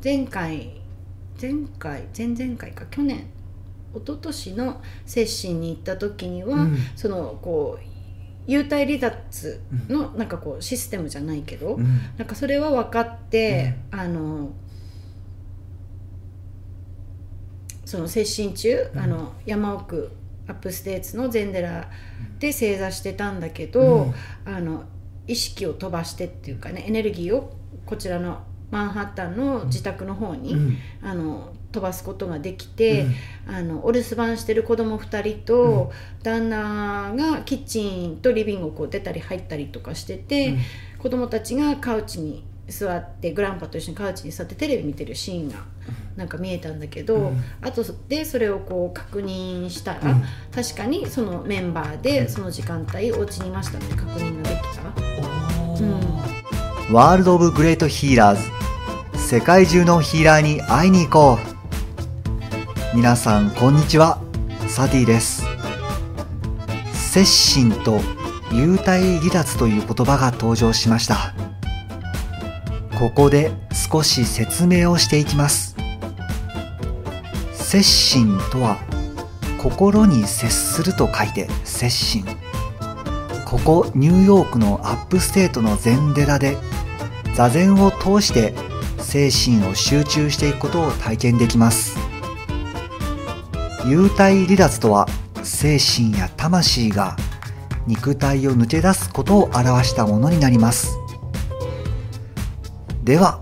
前回前回前々回か去年一昨年の接心に行った時には、うん。そのこう幽体離脱のなんかこうシステムじゃないけど、うん。なんかそれは分かって、あのその接心中、うん。あの山奥アップステーツの禅寺で正座してたんだけど、うん。あの意識を飛ばしてっていうかねエネルギーをこちらのマンハッタンの自宅の方に、うん。あの飛ばすことができて、あのお留守番してる子供2人と、旦那がキッチンとリビングをこう出たり入ったりとかしてて、うん。子供たちがカウチに座ってグランパと一緒にカウチに座ってテレビ見てるシーンがなんか見えたんだけど、うん。後でそれをこう確認したら、うん。確かにそのメンバーでその時間帯お家にいましたって確認ができた。ワー。ルド・オブ・グレート・ヒーラーズ世界中のヒーラーに会いに行こう。皆さんこんにちは。サティです。接心と幽体離脱という言葉が登場しました。ここで少し説明をしていきます。接心とは心に接すると書いて接心ここニューヨークのアップステートの禅寺で座禅を通して精神を集中していくことを体験できます。幽体離脱とは精神や魂が肉体を抜け出すことを表したものになります。では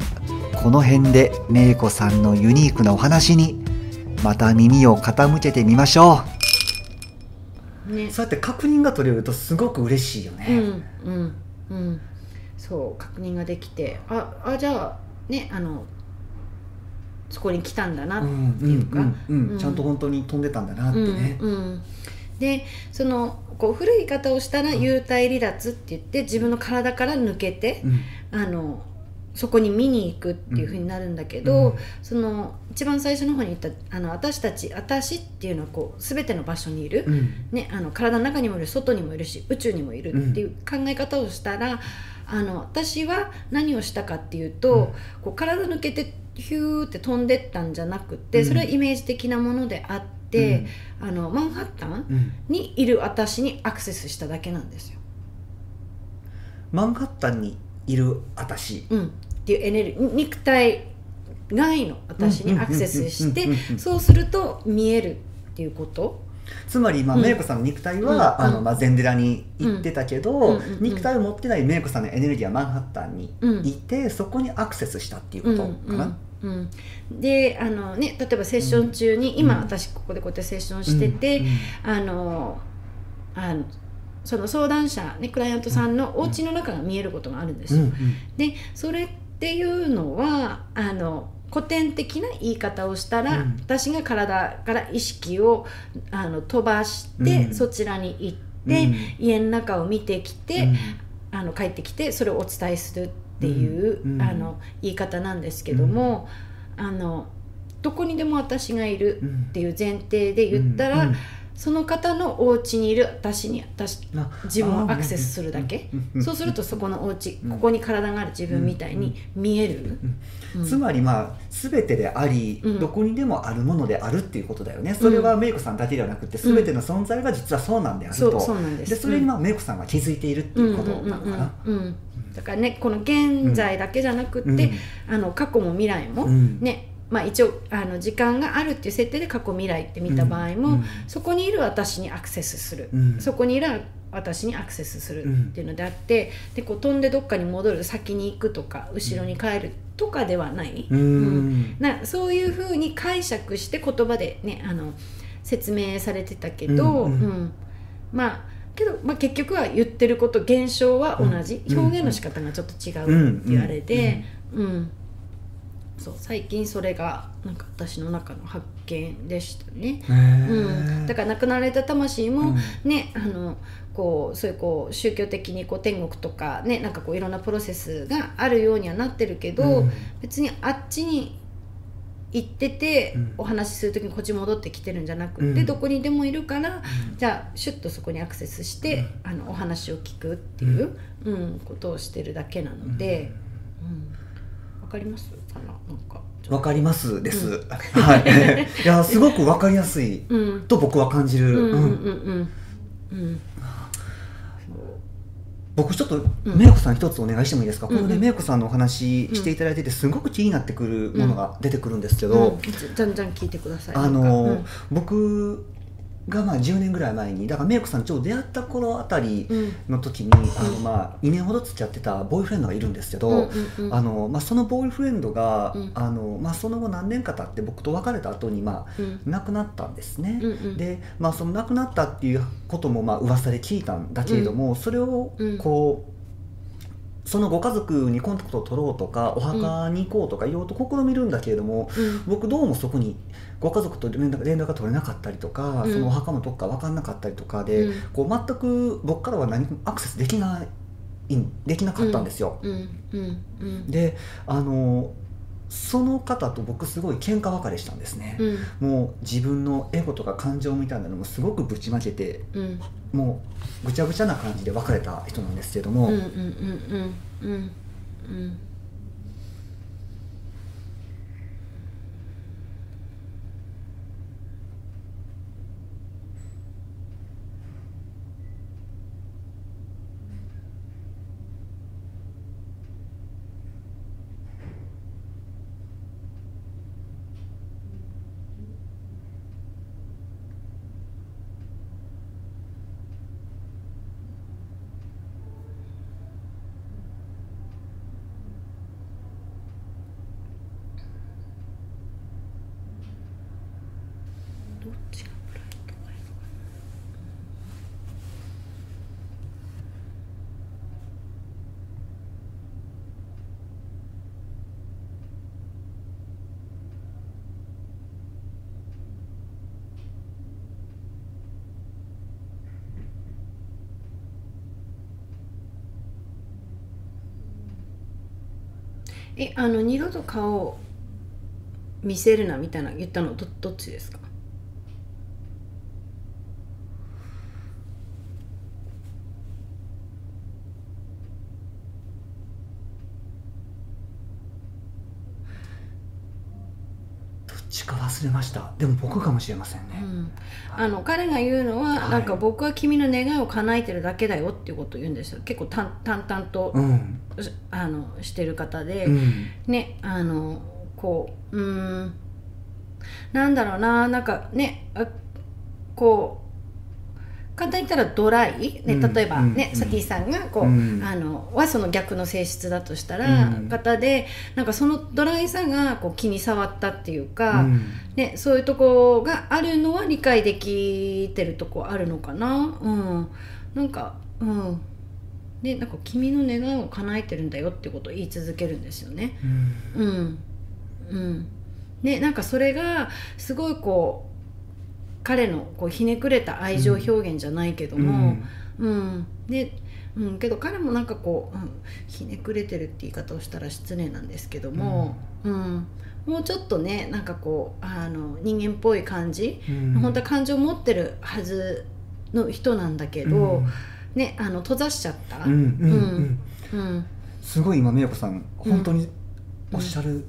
この辺で芽子さんのユニークなお話にまた耳を傾けてみましょう。ね。そうやって確認が取れるとすごく嬉しいよね、うんうんうん。そう確認ができて。ああじゃあねあのそこに来たんだなっていうか、ちゃんと本当に飛んでたんだなってね、うんうん。でそのこう古い言い方をしたら幽体離脱って言って自分の体から抜けて、うん。あのそこに見に行くっていうふうになるんだけど、うん。その一番最初の方に言ったあの私たち私っていうのはこう全ての場所にいる、うん。ね、あの体の中にもいる外にもいるし宇宙にもいるっていう考え方をしたら、あの私は何をしたかっていうと、うん。こう体抜けてヒューって飛んでったんじゃなくて、うん。それはイメージ的なものであって、あのマンハッタンうん。にいる私にアクセスしただけなんですよ。マンハッタンにいる私。うん、っていうエネルギー肉体外の私にアクセスしてうんうんうんうんうん。そうすると見えるっていうこと。つまり、まあ、うん。メイコさんの肉体は、うん。あのまあ、禅寺に行ってたけど、肉体を持ってないメイコさんのエネルギーはマンハッタンにうん。いて、そこにアクセスしたっていうことかな、うん。であの、ね、例えばセッション中に、今うん。私ここでこうやってセッションしてて、うん。あのあのその相談者、ね、クライアントさんのお家の中が見えることがあるんですよ。でそれっていうのはあの古典的な言い方をしたら、うん。私が体から意識をあの飛ばして、うん。そちらに行って、うん。家の中を見てきて、あの帰ってきてそれをお伝えするっていう、あの言い方なんですけども、あのどこにでも私がいるうんっていう前提で言ったら、その方のお家にいる私に私あ自分をアクセスするだけ。そうするとそこのお家うんここに体がある自分みたいに見える、うん。つまりまあ全てであり、うん。どこにでもあるものであるっていうことだよね。それはメイコさんだけではなくて全ての存在が実はそうなんであると、そうなんです。でそれにまあメイコさんが気づいているっていうことなのかな、だからねこの現在だけじゃなくって、うん。あの過去も未来も、うん。ねまあ、一応あの時間があるっていう設定で過去未来って見た場合も、うんそこにいる私にアクセスする、うん。そこにいる私にアクセスするっていうのであって、でこう飛んでどっかに戻る先に行くとか後ろに帰るとかではない、うん。うん。なそういうふうに解釈して言葉でねあの説明されてたけど、うんまあけど、まあ、結局は言ってること現象は同じ、うん。表現の仕方がちょっと違うっていうあれで、うんそう最近それがなんか私の中の発見でしたね。うん、だから亡くなられた魂も、うん。ねあのこうそういうこう宗教的にこう天国とかねなんかこういろんなプロセスがあるようにはなってるけど、うん。別にあっちに行ってて、うん。お話しする時にこっち戻ってきてるんじゃなくて、うん。どこにでもいるからじゃあシュッとそこにアクセスして、あのお話を聞くっていう、うん。ことをしてるだけなので、うん。わかります？わかりますです、はい。いやすごくわかりやすいうん。と僕は感じる、うんうんうん。うん。うん。僕ちょっとうんメイコさん一つお願いしてもいいですか、うん。うんこのねメイコさんのお話していただいててすごく気になってくるものが出てくるんですけど、うん。じゃんじゃん聞いてください。あの僕がまあ10年ぐらい前にだからメイコさんちょうど出会った頃あたりうん。うんの時に、あのまあ2年ほど付き合ってたボーイフレンドがいるんですけど、そのボーイフレンドが、うん。あのまあ、その後何年か経って僕と別れた後にまあうん。亡くなったんですね。うんうん。で、まあ、その亡くなったっていうこともまあ噂で聞いたんだけれども、それをうん。こうそのご家族にコンタクトを取ろうとかお墓に行こうとか言おうと試みるんだけれども、うん。僕どうもそこにご家族と連絡連絡が取れなかったりとか、うん。そのお墓もどっか分かんなかったりとかで、うん。こう全く僕からは何もアクセスできないできなかったんですよ。であのその方と僕すごい喧嘩別れしたんですね、うん。もう自分のエゴとか感情みたいなのもすごくぶちまけてうん。もうぐちゃぐちゃな感じで別れた人なんですけれども、うんうんうんうんうんうんえあの二度と顔を見せるなみたいな言ったのどどっちですか？どっちか忘れました。でも僕かもしれませんね、うん、あの彼が言うのは、はい。なんか僕は君の願いを叶えてるだけだよっていうことを言うんですよ。結構淡淡々と、うん。しあのしてる方で、うん。ねあのこううーん。なんだろうななんかねあこう簡単に言ったらドライ、ね、うん。例えばね、うん。サティさんがこう、うん。あのはその逆の性質だとしたら、うん方でなんかそのドライさがこう気に障ったっていうか、うん。ね、そういうとこがあるのは理解できてるとこあるのかな？うん。なんかうん。でなんか君の願いを叶えてるんだよってことを言い続けるんですよね。うん。うん。うん。ねなんかそれがすごいこう彼のこうひねくれた愛情表現じゃないけどもうん、でうん、けど彼もなんかこう、うん、ひねくれてるって言い方をしたら失礼なんですけども、うん。もうちょっとねなんかこうあの人間っぽい感じ、うん。本当は感情を持ってるはずの人なんだけど、ねあの閉ざしちゃった、うんうんうん。うん。うん。すごい今美代子さん本当におっしゃる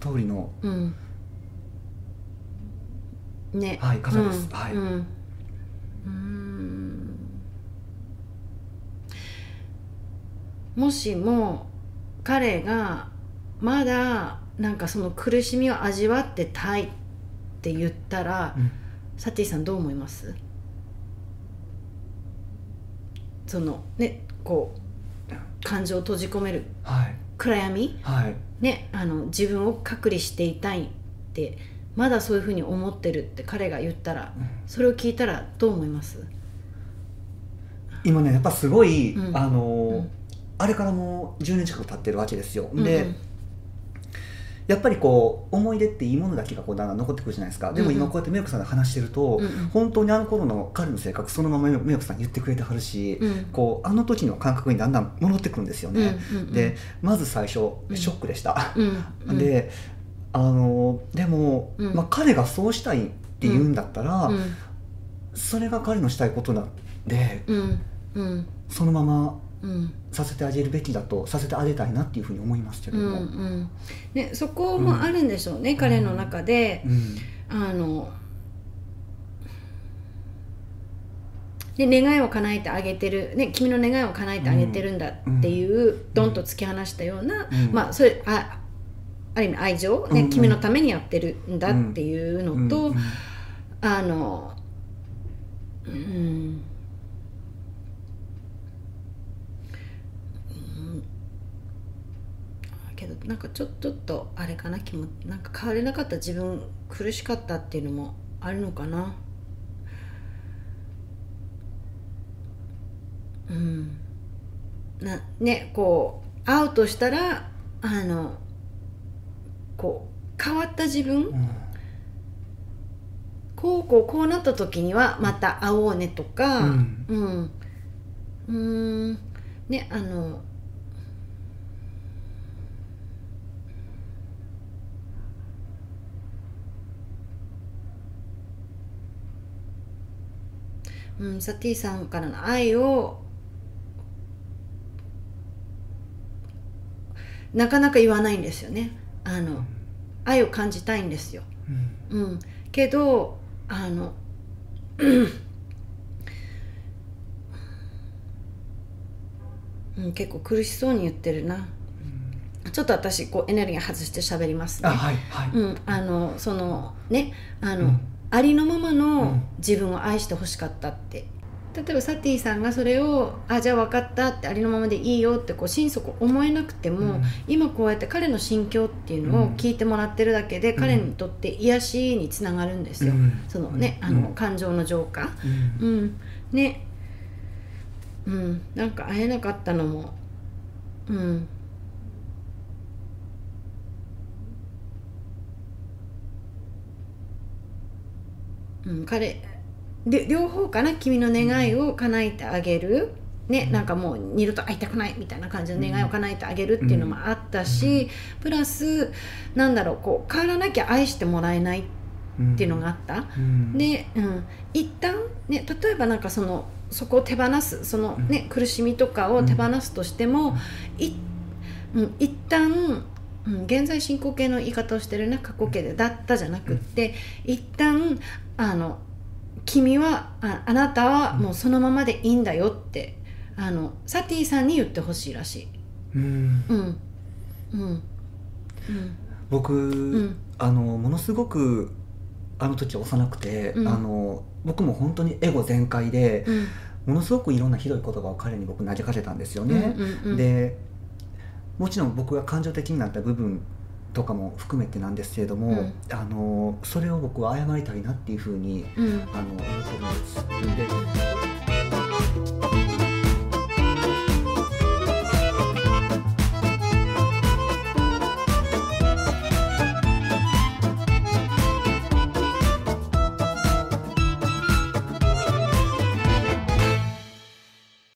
通りの、うんね。はい方です。うん。はい。うん。もしも彼がまだなんかその苦しみを味わってたいって言ったら、うん。サティさんどう思います？そのねこう感情を閉じ込めるはい。暗闇？はい。ねあの自分を隔離していたいってまだそういうふうに思ってるって彼が言ったらうん。それを聞いたらどう思います？今ねやっぱすごい、うん。あのあれからもう10年近く経ってるわけですよ、うんでやっぱりこう思い出っていいものだけがこうだんだん残ってくるじゃないですか。でもうんうん。今こうやってメイクさんで話してると、うんうん。本当にあの頃の彼の性格そのままメイクさん言ってくれてはるし、うん。こうあの時の感覚にだんだん戻ってくるんですよね、うんうんうん。でまず最初うん。ショックでした、うんうん。であのでも、うん。まあ、彼がそうしたいって言うんだったら、うん。それが彼のしたいことなんでうん。うん。そのままうん。させてあげるべきだとさせてあげたいなっていうふうに思いますけれうんうども、ん。ね、そこもあるんでしょうね、彼の中で、うん。あので願いを叶えてあげてる、ね、君の願いを叶えてあげてるんだっていう、ドンと突き放したような、うん。まあそれあある意味愛情、ねうんうん。君のためにやってるんだっていうのと、うんあのうん。うん。けどなんかちょちょっとあれかな気もなんか変われなかった自分苦しかったっていうのもあるのかな。うん。なねこう会うとしたらあのこう変わった自分、うん。こうこうこうなった時にはまた会おうねとか。うん。うん。ねあのうん、サティさんからの愛をなかなか言わないんですよねあの愛を感じたいんですよ。うん。うん、けどあのうん、結構苦しそうに言ってるな。ちょっと私こうエネルギー外して喋りますね。あはいはい、うん、あのそのねあの、うん。ありのままうのん。自分を愛してほしかったって例えばサティさんがそれを「あじゃあ分かった」ってありのままでいいよってこう心底思えなくても、うん。今こうやって彼の心境っていうのを聞いてもらってるだけで、ん彼にとって癒しにつながるんですよ、うん。そのね、うん。あの感情の浄化。うん。うん。ね。うん。なんか会えなかったのもうん。うん、彼で両方かな君の願いを叶えてあげる、ね、なんかもう二度と会いたくないみたいな感じの願いを叶えてあげるっていうのもあったし、プラスなんだろうこう変わらなきゃ愛してもらえないっていうのがあった、うん。で、うん、一旦ね例えばなんかそのそこを手放すその、ね苦しみとかを手放すとしても、いうん、一旦うん、現在進行形の言い方をしてるね過去形で「だった」じゃなくって、一旦あの君はああなたはもうそのままでいいんだよってあのサティさんに言ってほしいらしい。うん。うん。うん。うん。あのものすごくあの時幼くて、うん。あの僕も本当にエゴ全開で、うん。ものすごくいろんなひどい言葉を彼に僕投げかけたんですよね。でもちろん僕が感情的になった部分とかも含めてなんですけれども、うん、あのそれを僕は謝りたいなっていうふうに、うん、あの思ってるんです。う